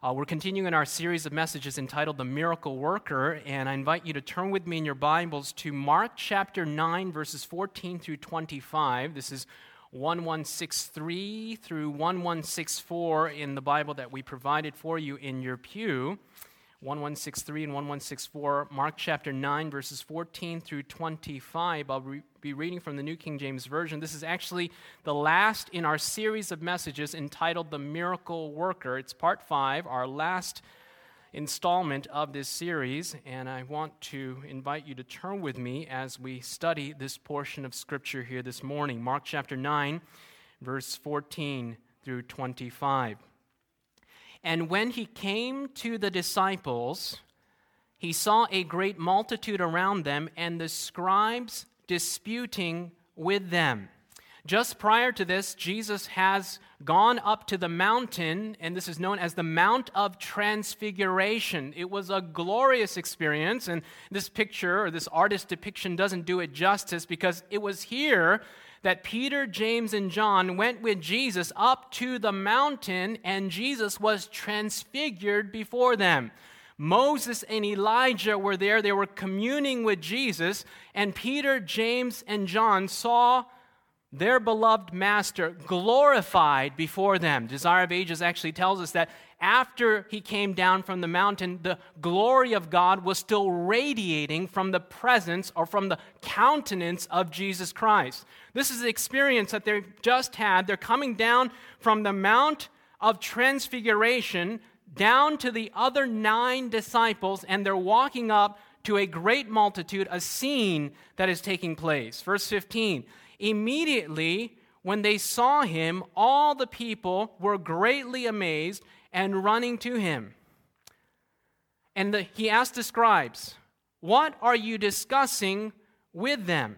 Uh, we're continuing in our series of messages entitled The Miracle Worker, and I invite you to turn with me in your Bibles to Mark chapter 9, verses 14 through 25. This is 1163 through 1164 in the Bible that we provided for you in your pew. 1163 and 1164, Mark chapter 9, verses 14 through 25. I'll re- be reading from the New King James Version. This is actually the last in our series of messages entitled The Miracle Worker. It's part five, our last installment of this series, and I want to invite you to turn with me as we study this portion of Scripture here this morning. Mark chapter 9, verse 14 through 25. And when he came to the disciples, he saw a great multitude around them and the scribes disputing with them. Just prior to this, Jesus has gone up to the mountain, and this is known as the Mount of Transfiguration. It was a glorious experience, and this picture or this artist depiction doesn't do it justice because it was here that Peter, James, and John went with Jesus up to the mountain, and Jesus was transfigured before them. Moses and Elijah were there. They were communing with Jesus, and Peter, James, and John saw their beloved master glorified before them. Desire of Ages actually tells us that after he came down from the mountain, the glory of God was still radiating from the presence or from the countenance of Jesus Christ. This is the experience that they've just had. They're coming down from the Mount of Transfiguration down to the other nine disciples, and they're walking up to a great multitude, a scene that is taking place. Verse 15 Immediately, when they saw him, all the people were greatly amazed and running to him. And the, he asked the scribes, What are you discussing with them?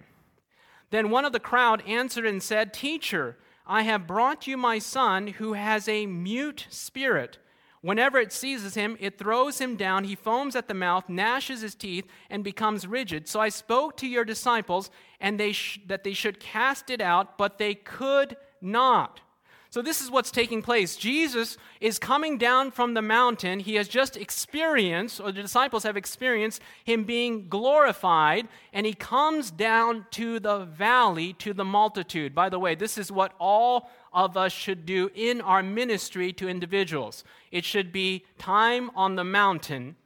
Then one of the crowd answered and said, Teacher, I have brought you my son who has a mute spirit. Whenever it seizes him, it throws him down. He foams at the mouth, gnashes his teeth, and becomes rigid. So I spoke to your disciples and they sh- that they should cast it out, but they could not. So, this is what's taking place. Jesus is coming down from the mountain. He has just experienced, or the disciples have experienced, him being glorified, and he comes down to the valley to the multitude. By the way, this is what all of us should do in our ministry to individuals it should be time on the mountain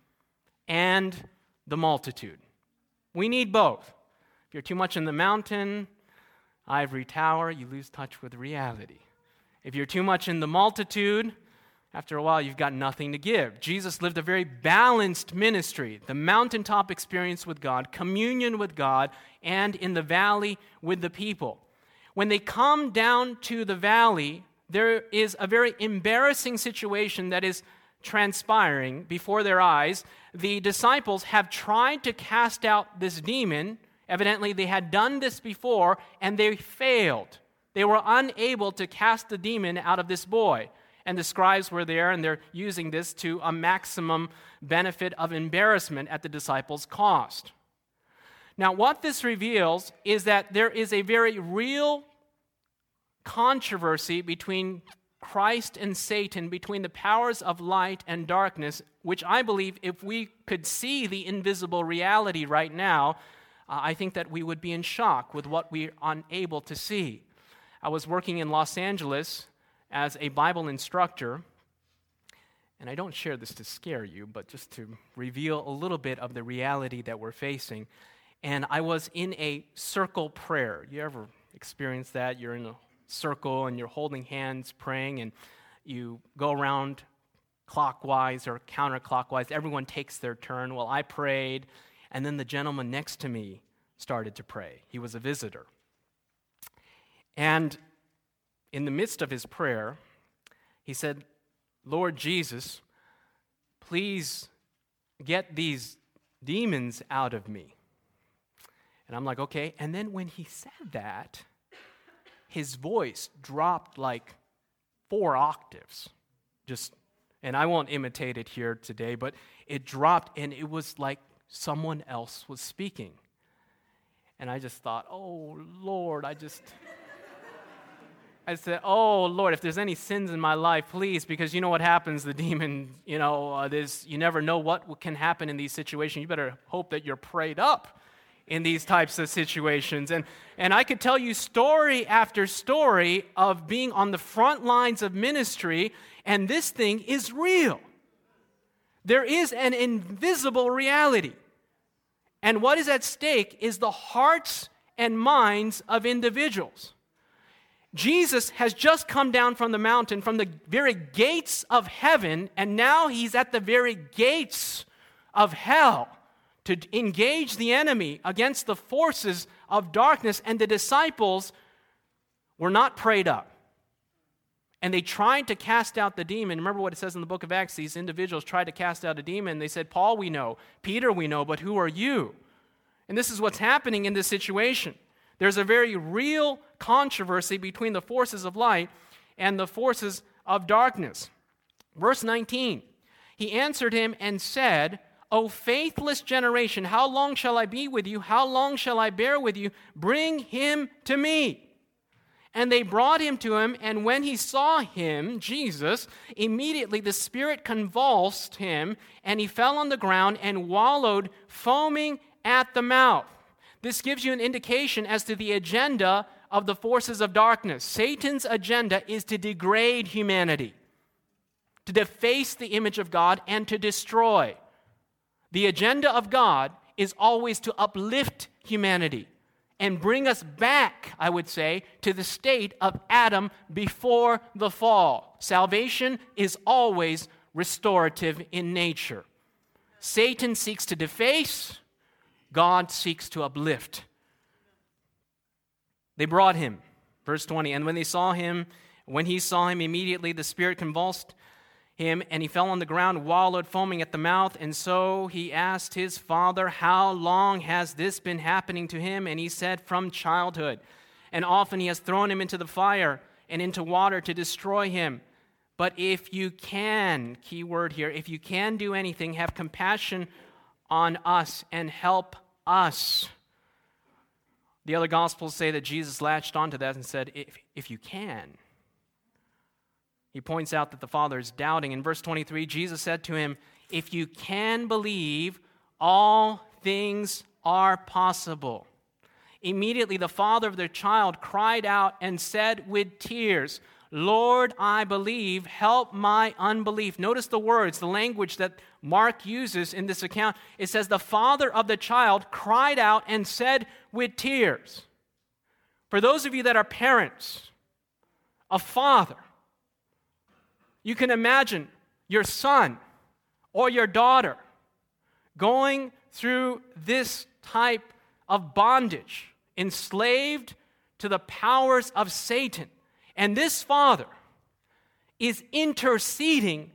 and the multitude. We need both. If you're too much in the mountain, ivory tower, you lose touch with reality. If you're too much in the multitude, after a while, you've got nothing to give. Jesus lived a very balanced ministry the mountaintop experience with God, communion with God, and in the valley with the people. When they come down to the valley, there is a very embarrassing situation that is transpiring before their eyes. The disciples have tried to cast out this demon. Evidently, they had done this before and they failed. They were unable to cast the demon out of this boy. And the scribes were there, and they're using this to a maximum benefit of embarrassment at the disciples' cost. Now, what this reveals is that there is a very real controversy between Christ and Satan, between the powers of light and darkness, which I believe if we could see the invisible reality right now, uh, I think that we would be in shock with what we're unable to see. I was working in Los Angeles as a Bible instructor, and I don't share this to scare you, but just to reveal a little bit of the reality that we're facing. And I was in a circle prayer. You ever experience that? You're in a circle and you're holding hands praying, and you go around clockwise or counterclockwise. Everyone takes their turn. Well, I prayed, and then the gentleman next to me started to pray. He was a visitor. And in the midst of his prayer, he said, Lord Jesus, please get these demons out of me. And I'm like, okay. And then when he said that, his voice dropped like four octaves. Just, and I won't imitate it here today, but it dropped and it was like someone else was speaking. And I just thought, oh, Lord, I just. I said, Oh, Lord, if there's any sins in my life, please, because you know what happens. The demon, you know, uh, there's, you never know what can happen in these situations. You better hope that you're prayed up in these types of situations. And, and I could tell you story after story of being on the front lines of ministry, and this thing is real. There is an invisible reality. And what is at stake is the hearts and minds of individuals. Jesus has just come down from the mountain, from the very gates of heaven, and now he's at the very gates of hell to engage the enemy against the forces of darkness. And the disciples were not prayed up. And they tried to cast out the demon. Remember what it says in the book of Acts? These individuals tried to cast out a demon. They said, Paul, we know. Peter, we know. But who are you? And this is what's happening in this situation. There's a very real controversy between the forces of light and the forces of darkness. Verse 19 He answered him and said, O faithless generation, how long shall I be with you? How long shall I bear with you? Bring him to me. And they brought him to him, and when he saw him, Jesus, immediately the Spirit convulsed him, and he fell on the ground and wallowed, foaming at the mouth. This gives you an indication as to the agenda of the forces of darkness. Satan's agenda is to degrade humanity, to deface the image of God, and to destroy. The agenda of God is always to uplift humanity and bring us back, I would say, to the state of Adam before the fall. Salvation is always restorative in nature. Satan seeks to deface, God seeks to uplift. They brought him, verse 20, and when they saw him, when he saw him, immediately the Spirit convulsed him, and he fell on the ground, wallowed, foaming at the mouth. And so he asked his father, How long has this been happening to him? And he said, From childhood. And often he has thrown him into the fire and into water to destroy him. But if you can, key word here, if you can do anything, have compassion on us and help us. The other Gospels say that Jesus latched onto that and said, if, if you can. He points out that the Father is doubting. In verse 23, Jesus said to him, If you can believe, all things are possible. Immediately, the father of the child cried out and said with tears, Lord, I believe, help my unbelief. Notice the words, the language that Mark uses in this account. It says, The father of the child cried out and said with tears. For those of you that are parents, a father, you can imagine your son or your daughter going through this type of bondage, enslaved to the powers of Satan and this father is interceding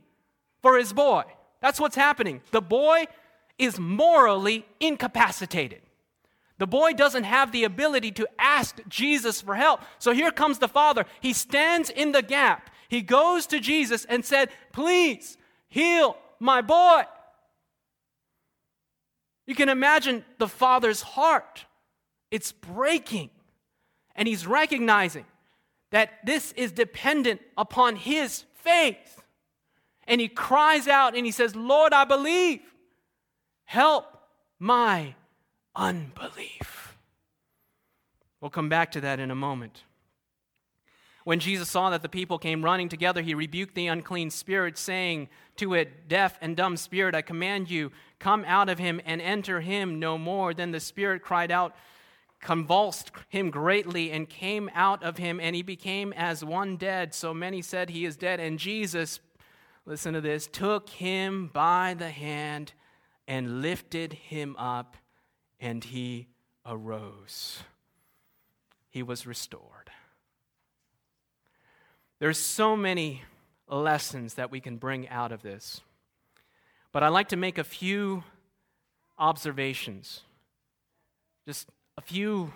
for his boy. That's what's happening. The boy is morally incapacitated. The boy doesn't have the ability to ask Jesus for help. So here comes the father. He stands in the gap. He goes to Jesus and said, "Please heal my boy." You can imagine the father's heart. It's breaking. And he's recognizing that this is dependent upon his faith. And he cries out and he says, Lord, I believe. Help my unbelief. We'll come back to that in a moment. When Jesus saw that the people came running together, he rebuked the unclean spirit, saying to it, Deaf and dumb spirit, I command you, come out of him and enter him no more. Then the spirit cried out, convulsed him greatly and came out of him, and he became as one dead. So many said, He is dead. And Jesus, listen to this, took him by the hand and lifted him up, and he arose. He was restored. There's so many lessons that we can bring out of this. But I'd like to make a few observations. Just a few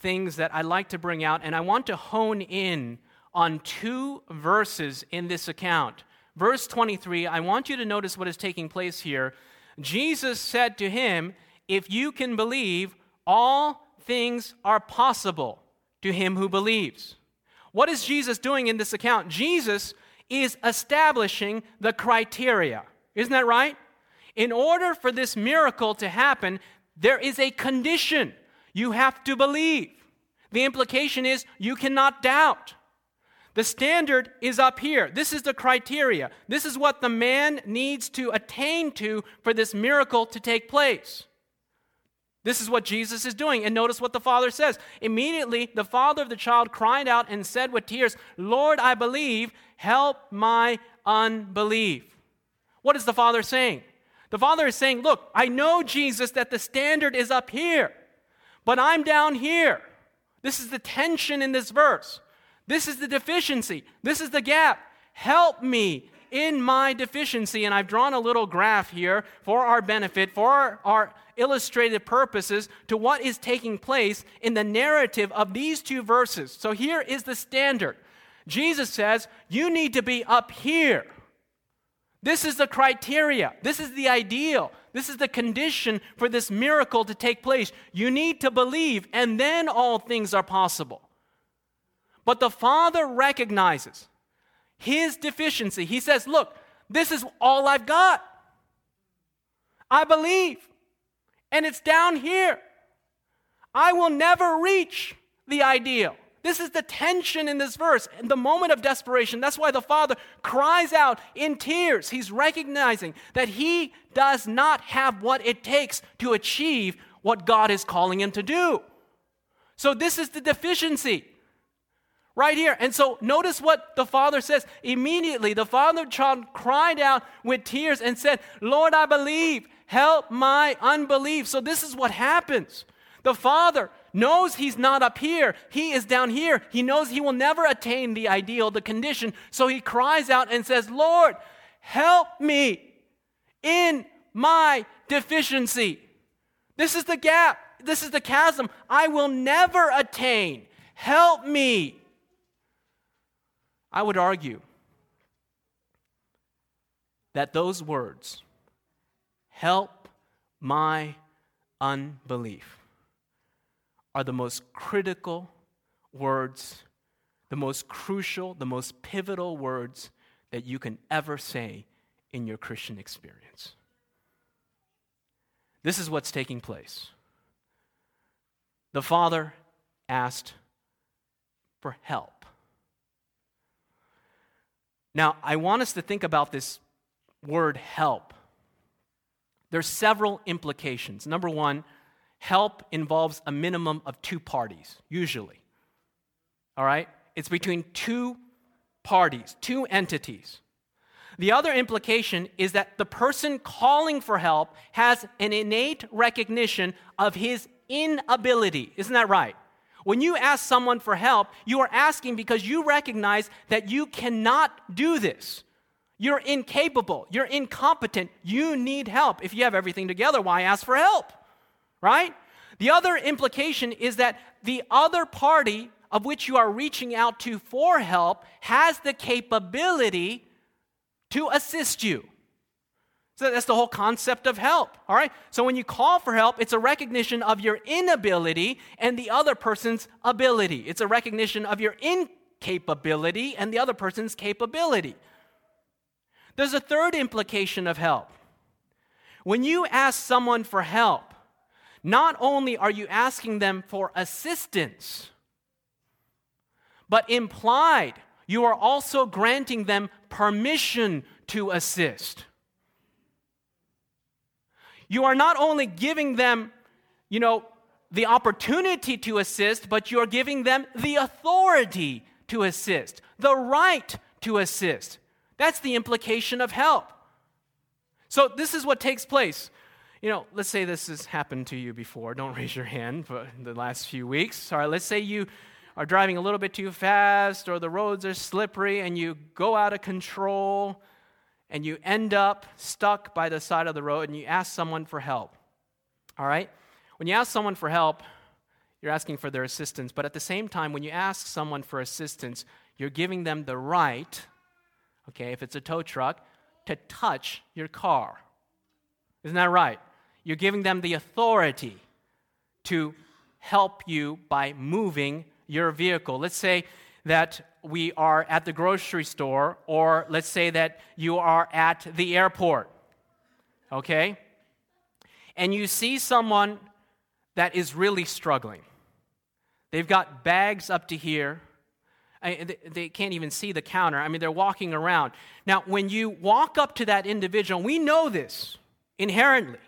things that I like to bring out, and I want to hone in on two verses in this account. Verse 23, I want you to notice what is taking place here. Jesus said to him, If you can believe, all things are possible to him who believes. What is Jesus doing in this account? Jesus is establishing the criteria. Isn't that right? In order for this miracle to happen, there is a condition. You have to believe. The implication is you cannot doubt. The standard is up here. This is the criteria. This is what the man needs to attain to for this miracle to take place. This is what Jesus is doing. And notice what the father says. Immediately, the father of the child cried out and said with tears, Lord, I believe, help my unbelief. What is the father saying? The father is saying, Look, I know, Jesus, that the standard is up here, but I'm down here. This is the tension in this verse. This is the deficiency. This is the gap. Help me in my deficiency. And I've drawn a little graph here for our benefit, for our, our illustrated purposes, to what is taking place in the narrative of these two verses. So here is the standard Jesus says, You need to be up here. This is the criteria. This is the ideal. This is the condition for this miracle to take place. You need to believe, and then all things are possible. But the Father recognizes his deficiency. He says, Look, this is all I've got. I believe, and it's down here. I will never reach the ideal. This is the tension in this verse, in the moment of desperation. That's why the father cries out in tears. He's recognizing that he does not have what it takes to achieve what God is calling him to do. So, this is the deficiency right here. And so, notice what the father says. Immediately, the father child cried out with tears and said, Lord, I believe, help my unbelief. So, this is what happens. The father knows he's not up here, he is down here. He knows he will never attain the ideal, the condition. So he cries out and says, Lord, help me in my deficiency. This is the gap. This is the chasm I will never attain. Help me. I would argue that those words, help my unbelief, are the most critical words, the most crucial, the most pivotal words that you can ever say in your Christian experience. This is what's taking place. The father asked for help. Now, I want us to think about this word help. There's several implications. Number one, help involves a minimum of two parties, usually. All right? It's between two parties, two entities. The other implication is that the person calling for help has an innate recognition of his inability. Isn't that right? When you ask someone for help, you are asking because you recognize that you cannot do this. You're incapable. You're incompetent. You need help. If you have everything together, why ask for help? Right? The other implication is that the other party of which you are reaching out to for help has the capability to assist you. So that's the whole concept of help, all right? So when you call for help, it's a recognition of your inability and the other person's ability. It's a recognition of your incapability and the other person's capability. There's a third implication of help. When you ask someone for help, not only are you asking them for assistance, but implied, you are also granting them permission to assist. You are not only giving them, you know, the opportunity to assist, but you're giving them the authority to assist, the right to assist. That's the implication of help. So, this is what takes place. You know, let's say this has happened to you before. Don't raise your hand for the last few weeks. All right, let's say you are driving a little bit too fast or the roads are slippery and you go out of control and you end up stuck by the side of the road and you ask someone for help. All right? When you ask someone for help, you're asking for their assistance. But at the same time, when you ask someone for assistance, you're giving them the right, okay, if it's a tow truck, to touch your car. Isn't that right? You're giving them the authority to help you by moving your vehicle. Let's say that we are at the grocery store, or let's say that you are at the airport, okay? And you see someone that is really struggling. They've got bags up to here. I, they can't even see the counter. I mean, they're walking around. Now, when you walk up to that individual, we know this inherently.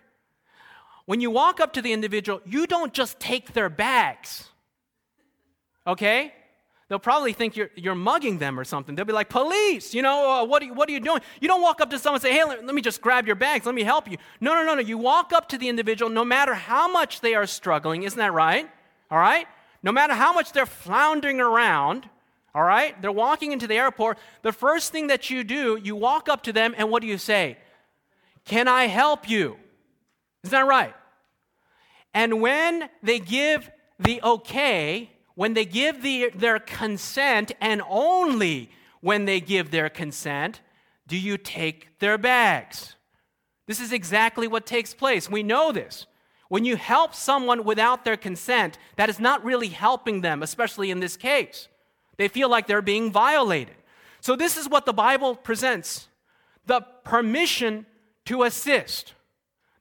When you walk up to the individual, you don't just take their bags. Okay? They'll probably think you're, you're mugging them or something. They'll be like, police, you know, uh, what, are you, what are you doing? You don't walk up to someone and say, hey, let, let me just grab your bags, let me help you. No, no, no, no. You walk up to the individual no matter how much they are struggling. Isn't that right? All right? No matter how much they're floundering around, all right? They're walking into the airport. The first thing that you do, you walk up to them and what do you say? Can I help you? Isn't that right? And when they give the okay, when they give the, their consent, and only when they give their consent, do you take their bags. This is exactly what takes place. We know this. When you help someone without their consent, that is not really helping them, especially in this case. They feel like they're being violated. So, this is what the Bible presents the permission to assist.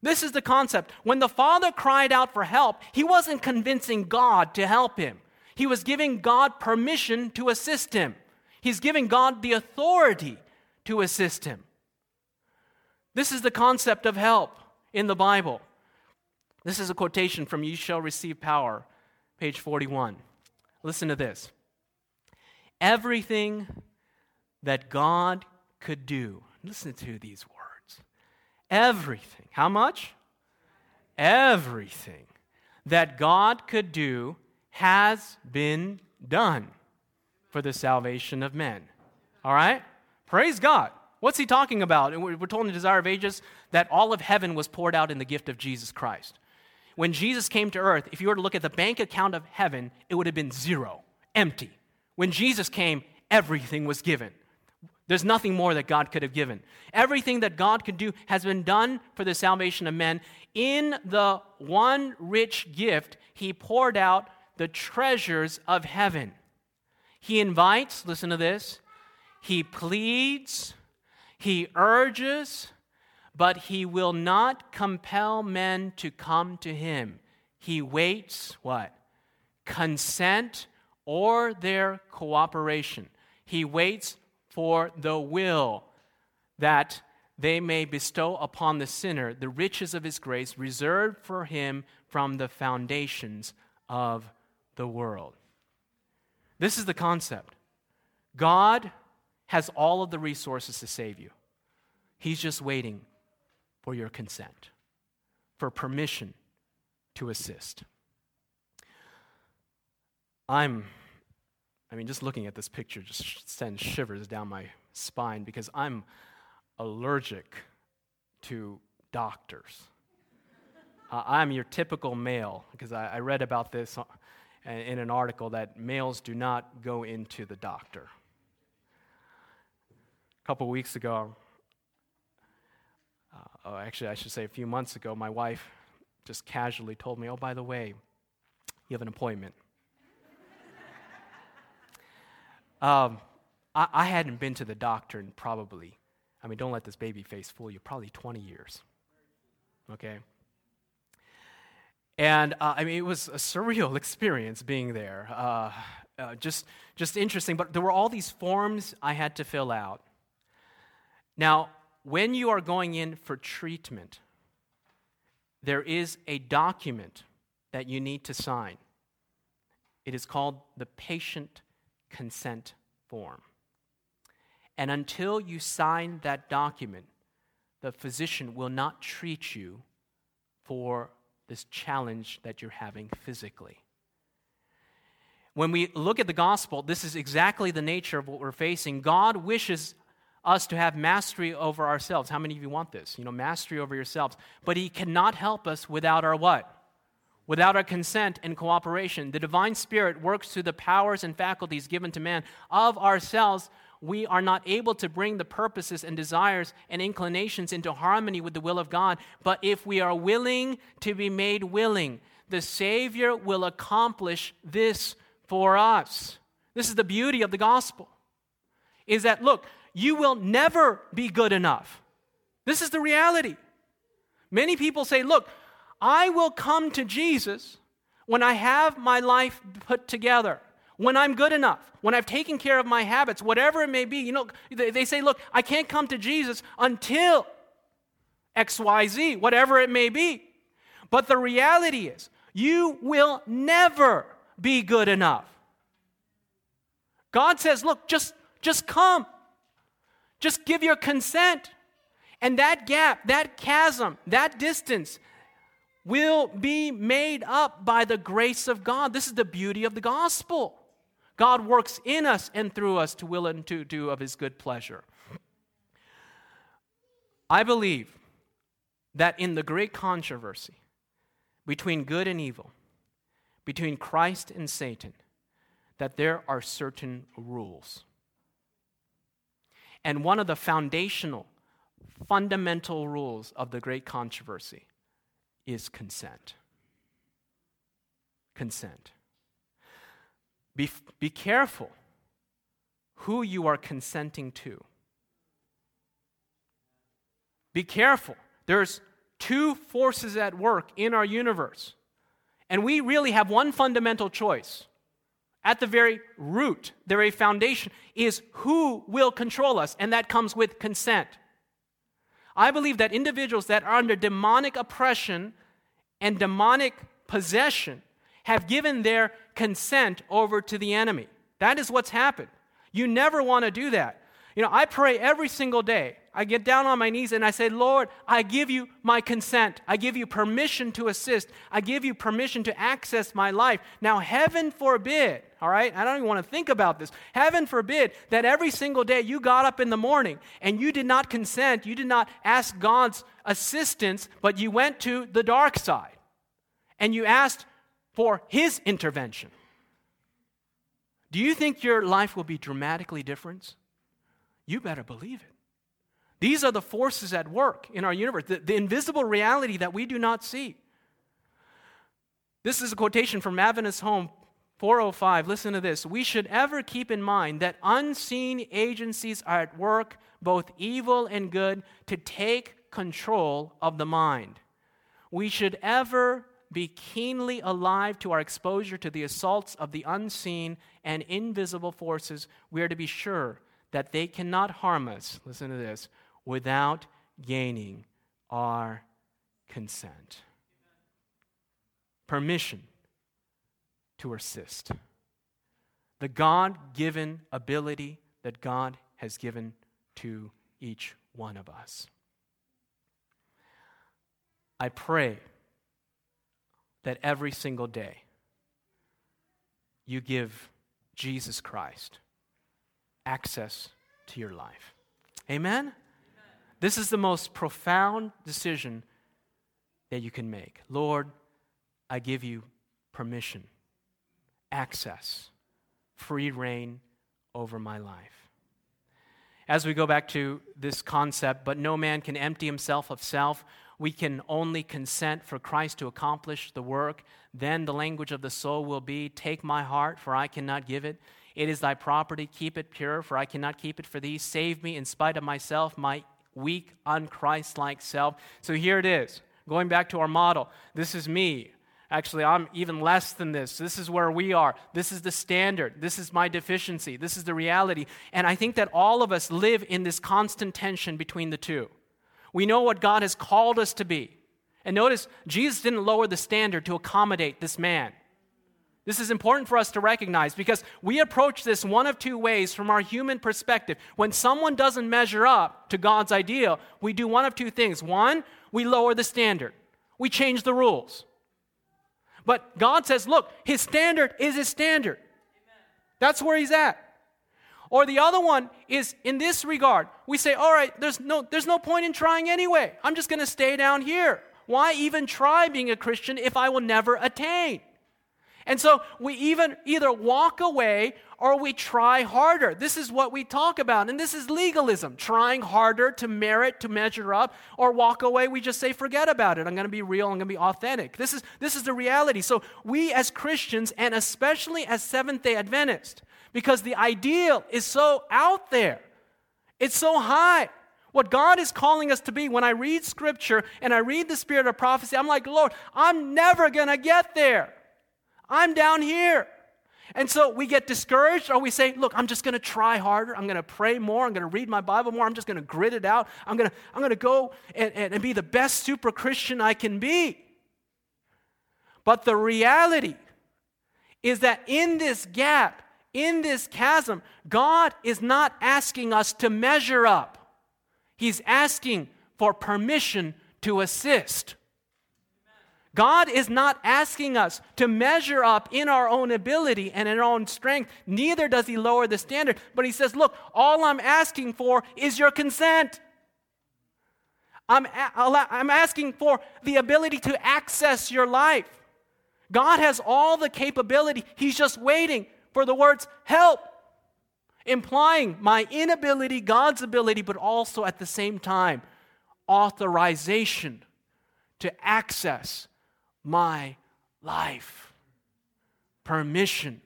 This is the concept. When the father cried out for help, he wasn't convincing God to help him. He was giving God permission to assist him. He's giving God the authority to assist him. This is the concept of help in the Bible. This is a quotation from You Shall Receive Power, page 41. Listen to this. Everything that God could do, listen to these words. Everything, how much? Everything that God could do has been done for the salvation of men. All right? Praise God. What's he talking about? We're told in the Desire of Ages that all of heaven was poured out in the gift of Jesus Christ. When Jesus came to earth, if you were to look at the bank account of heaven, it would have been zero, empty. When Jesus came, everything was given. There's nothing more that God could have given. Everything that God could do has been done for the salvation of men. In the one rich gift, He poured out the treasures of heaven. He invites, listen to this, he pleads, he urges, but he will not compel men to come to him. He waits what? Consent or their cooperation. He waits for the will that they may bestow upon the sinner the riches of his grace reserved for him from the foundations of the world. This is the concept. God has all of the resources to save you. He's just waiting for your consent, for permission to assist. I'm, I mean, just looking at this picture just sends shivers down my spine because I'm allergic to doctors. Uh, I'm your typical male because I, I read about this in an article that males do not go into the doctor. A couple weeks ago, uh, oh, actually, I should say a few months ago, my wife just casually told me, Oh, by the way, you have an appointment. Um, I, I hadn't been to the doctor in probably, I mean, don't let this baby face fool you, probably 20 years. Okay? And uh, I mean, it was a surreal experience being there. Uh, uh, just, just interesting. But there were all these forms I had to fill out. Now, when you are going in for treatment, there is a document that you need to sign. It is called the patient consent form. And until you sign that document, the physician will not treat you for this challenge that you're having physically. When we look at the gospel, this is exactly the nature of what we're facing. God wishes us to have mastery over ourselves. How many of you want this? You know, mastery over yourselves. But He cannot help us without our what? Without our consent and cooperation. The divine spirit works through the powers and faculties given to man. Of ourselves, we are not able to bring the purposes and desires and inclinations into harmony with the will of God. But if we are willing to be made willing, the Savior will accomplish this for us. This is the beauty of the gospel. Is that, look, you will never be good enough. This is the reality. Many people say, look, I will come to Jesus when I have my life put together, when I'm good enough, when I've taken care of my habits, whatever it may be. You know, they say, look, I can't come to Jesus until XYZ, whatever it may be. But the reality is, you will never be good enough. God says, look, just, just come. Just give your consent. And that gap, that chasm, that distance will be made up by the grace of God. This is the beauty of the gospel. God works in us and through us to will and to do of his good pleasure. I believe that in the great controversy between good and evil, between Christ and Satan, that there are certain rules. And one of the foundational, fundamental rules of the great controversy is consent. Consent. Be, be careful who you are consenting to. Be careful. There's two forces at work in our universe. And we really have one fundamental choice. At the very root, the very foundation, is who will control us, and that comes with consent. I believe that individuals that are under demonic oppression and demonic possession have given their consent over to the enemy. That is what's happened. You never want to do that. You know, I pray every single day. I get down on my knees and I say, Lord, I give you my consent. I give you permission to assist. I give you permission to access my life. Now, heaven forbid, all right? I don't even want to think about this. Heaven forbid that every single day you got up in the morning and you did not consent, you did not ask God's assistance, but you went to the dark side and you asked for His intervention. Do you think your life will be dramatically different? You better believe it. These are the forces at work in our universe, the, the invisible reality that we do not see. This is a quotation from Adventist Home 405. Listen to this. We should ever keep in mind that unseen agencies are at work, both evil and good, to take control of the mind. We should ever be keenly alive to our exposure to the assaults of the unseen and invisible forces. We are to be sure that they cannot harm us, listen to this, without gaining our consent. Permission to assist. The God given ability that God has given to each one of us. I pray that every single day you give Jesus Christ access to your life. Amen? This is the most profound decision that you can make. Lord, I give you permission, access, free rein over my life. As we go back to this concept, but no man can empty himself of self, we can only consent for Christ to accomplish the work. Then the language of the soul will be Take my heart, for I cannot give it. It is thy property. Keep it pure, for I cannot keep it for thee. Save me in spite of myself, my weak, unchristlike self. So here it is. Going back to our model. This is me. Actually, I'm even less than this. This is where we are. This is the standard. This is my deficiency. This is the reality. And I think that all of us live in this constant tension between the two. We know what God has called us to be. And notice, Jesus didn't lower the standard to accommodate this man. This is important for us to recognize because we approach this one of two ways from our human perspective. When someone doesn't measure up to God's ideal, we do one of two things. One, we lower the standard, we change the rules. But God says, look, his standard is his standard. That's where he's at. Or the other one is in this regard. We say, all right, there's no, there's no point in trying anyway. I'm just going to stay down here. Why even try being a Christian if I will never attain? And so we even either walk away or we try harder. This is what we talk about. And this is legalism trying harder to merit, to measure up, or walk away. We just say, forget about it. I'm going to be real. I'm going to be authentic. This is, this is the reality. So we as Christians, and especially as Seventh day Adventists, because the ideal is so out there, it's so high. What God is calling us to be, when I read scripture and I read the spirit of prophecy, I'm like, Lord, I'm never going to get there. I'm down here. And so we get discouraged, or we say, Look, I'm just going to try harder. I'm going to pray more. I'm going to read my Bible more. I'm just going to grit it out. I'm going to, I'm going to go and, and, and be the best super Christian I can be. But the reality is that in this gap, in this chasm, God is not asking us to measure up, He's asking for permission to assist. God is not asking us to measure up in our own ability and in our own strength. Neither does He lower the standard. But He says, Look, all I'm asking for is your consent. I'm, a- I'm asking for the ability to access your life. God has all the capability. He's just waiting for the words help, implying my inability, God's ability, but also at the same time, authorization to access my life. Permission,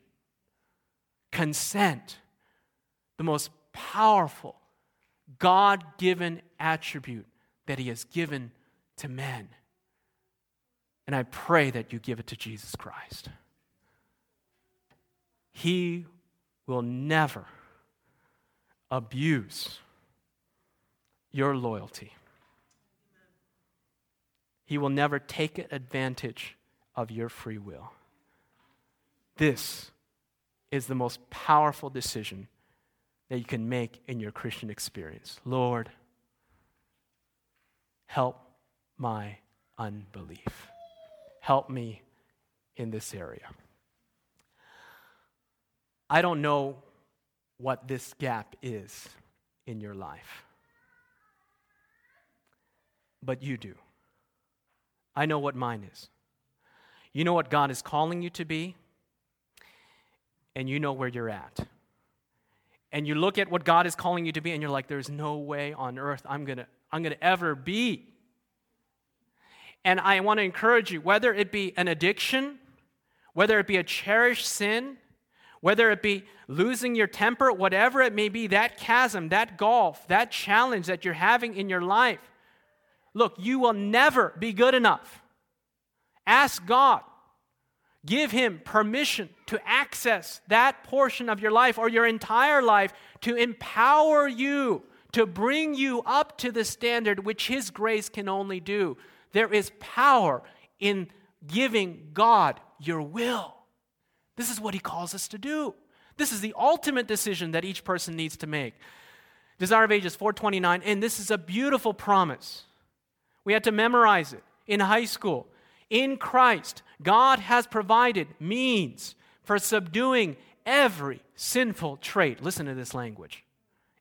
consent, the most powerful God given attribute that He has given to men. And I pray that you give it to Jesus Christ. He will never abuse your loyalty. He will never take advantage of your free will. This is the most powerful decision that you can make in your Christian experience. Lord, help my unbelief. Help me in this area. I don't know what this gap is in your life, but you do. I know what mine is. You know what God is calling you to be, and you know where you're at. And you look at what God is calling you to be, and you're like, there's no way on earth I'm to I'm to ever be. And I want to encourage you, whether it be an addiction, whether it be a cherished sin, whether it be losing your temper, whatever it may be, that chasm, that gulf, that challenge that you're having in your life, look, you will never be good enough. Ask God. Give Him permission to access that portion of your life or your entire life to empower you, to bring you up to the standard which His grace can only do. There is power in giving God your will. This is what He calls us to do. This is the ultimate decision that each person needs to make. Desire of Ages 429, and this is a beautiful promise. We had to memorize it in high school. In Christ, God has provided means for subduing every sinful trait. Listen to this language.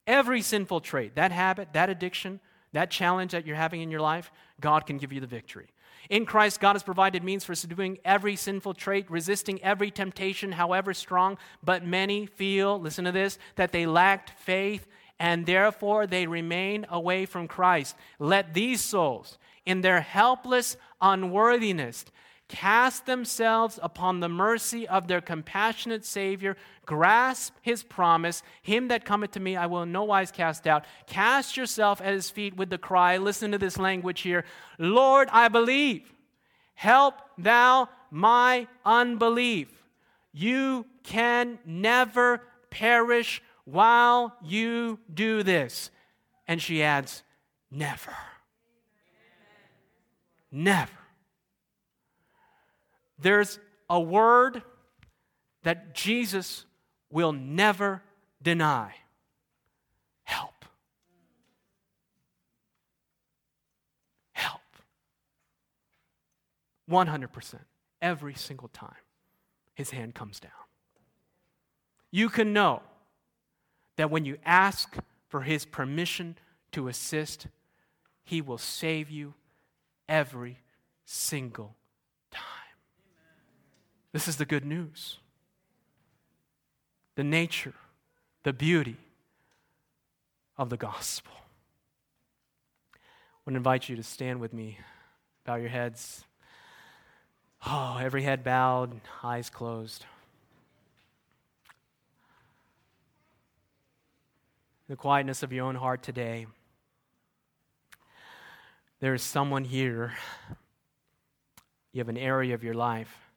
Every sinful trait, that habit, that addiction, that challenge that you're having in your life, God can give you the victory. In Christ, God has provided means for subduing every sinful trait, resisting every temptation, however strong. But many feel, listen to this, that they lacked faith and therefore they remain away from Christ. Let these souls, in their helpless unworthiness, cast themselves upon the mercy of their compassionate Savior, grasp his promise, Him that cometh to me I will in no wise cast out. Cast yourself at his feet with the cry, listen to this language here Lord, I believe. Help thou my unbelief. You can never perish while you do this. And she adds, never. Never. There's a word that Jesus will never deny help. Help. 100%. Every single time his hand comes down. You can know that when you ask for his permission to assist, he will save you every single time. This is the good news. The nature, the beauty of the gospel. I want to invite you to stand with me. Bow your heads. Oh, every head bowed, eyes closed. The quietness of your own heart today, there is someone here, you have an area of your life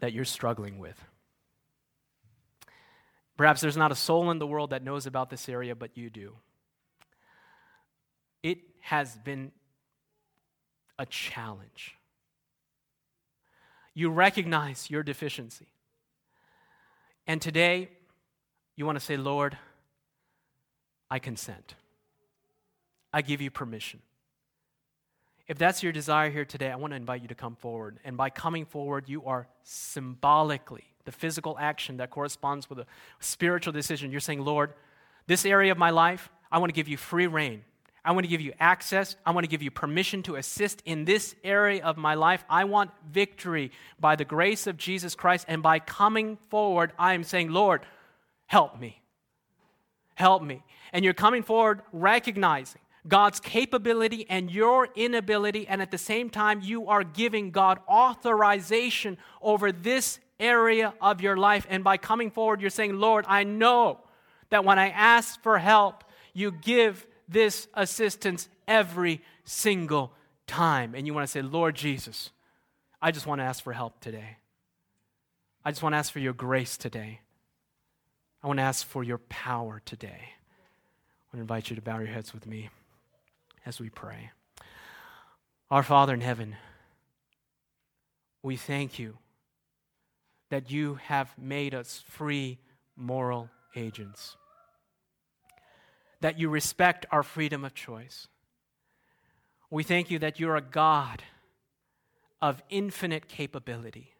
that you're struggling with. Perhaps there's not a soul in the world that knows about this area, but you do. It has been a challenge. You recognize your deficiency. And today, you want to say, Lord, I consent. I give you permission. If that's your desire here today, I want to invite you to come forward. And by coming forward, you are symbolically the physical action that corresponds with a spiritual decision. You're saying, Lord, this area of my life, I want to give you free rein. I want to give you access. I want to give you permission to assist in this area of my life. I want victory by the grace of Jesus Christ. And by coming forward, I am saying, Lord, help me. Help me. And you're coming forward recognizing God's capability and your inability, and at the same time, you are giving God authorization over this area of your life. And by coming forward, you're saying, Lord, I know that when I ask for help, you give this assistance every single time. And you want to say, Lord Jesus, I just want to ask for help today. I just want to ask for your grace today. I want to ask for your power today. I want to invite you to bow your heads with me as we pray. Our Father in heaven, we thank you that you have made us free moral agents, that you respect our freedom of choice. We thank you that you're a God of infinite capability.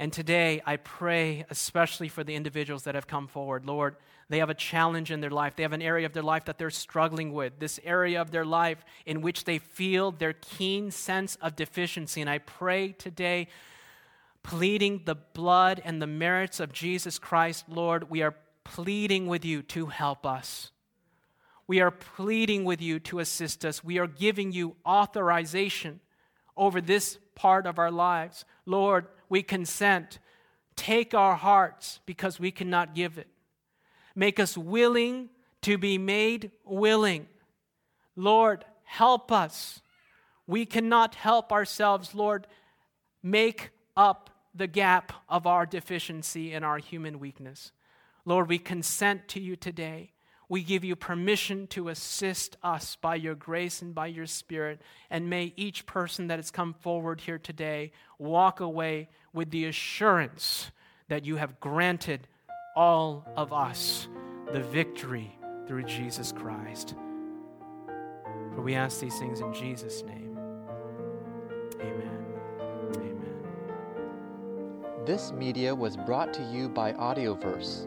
And today, I pray especially for the individuals that have come forward. Lord, they have a challenge in their life. They have an area of their life that they're struggling with, this area of their life in which they feel their keen sense of deficiency. And I pray today, pleading the blood and the merits of Jesus Christ, Lord, we are pleading with you to help us. We are pleading with you to assist us. We are giving you authorization over this part of our lives. Lord, we consent. Take our hearts because we cannot give it. Make us willing to be made willing. Lord, help us. We cannot help ourselves, Lord. Make up the gap of our deficiency and our human weakness. Lord, we consent to you today. We give you permission to assist us by your grace and by your spirit. And may each person that has come forward here today walk away with the assurance that you have granted all of us the victory through Jesus Christ. For we ask these things in Jesus' name. Amen. Amen. This media was brought to you by Audioverse